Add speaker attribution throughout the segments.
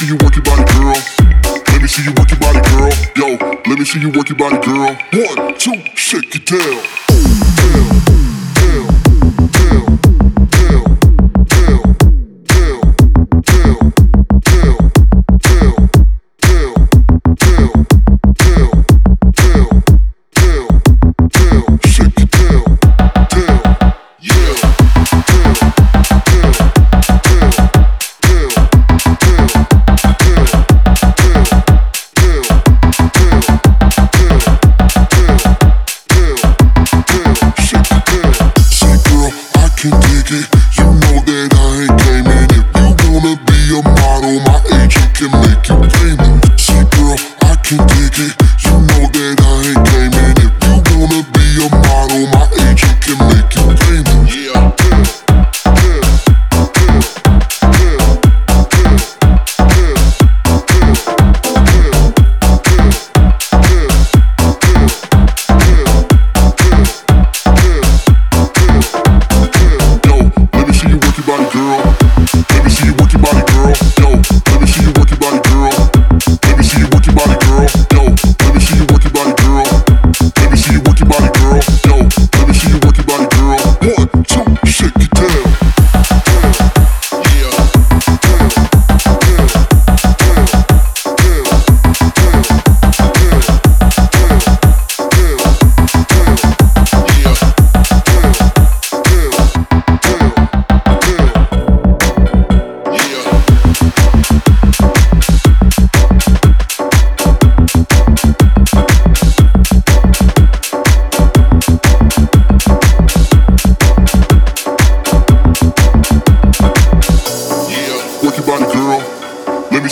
Speaker 1: see you work your body, girl. Let me see you work your body, girl. Yo, let me see you work your body, girl. One, two, shake it down. My agent can make you famous. Say, girl, I can dig it.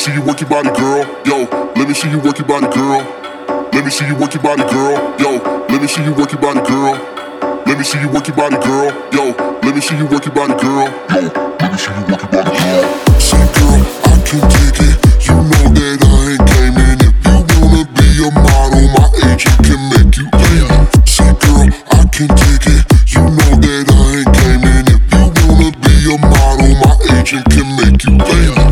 Speaker 1: see you work your body, girl. Yo, let me see you work your body, girl. Let me see you work your body, girl. Yo, let me see you work your body, girl. Let me see you work your body, girl. Yo, let me see you work your body, girl. Yo, let me see you work your body, girl. See, girl, I can take it. You know that I ain't gaming. If you wanna be a model, my agent can make you pay. See, girl, I can take it. You know that I ain't gaming. If you wanna be a model, my agent can make you pay.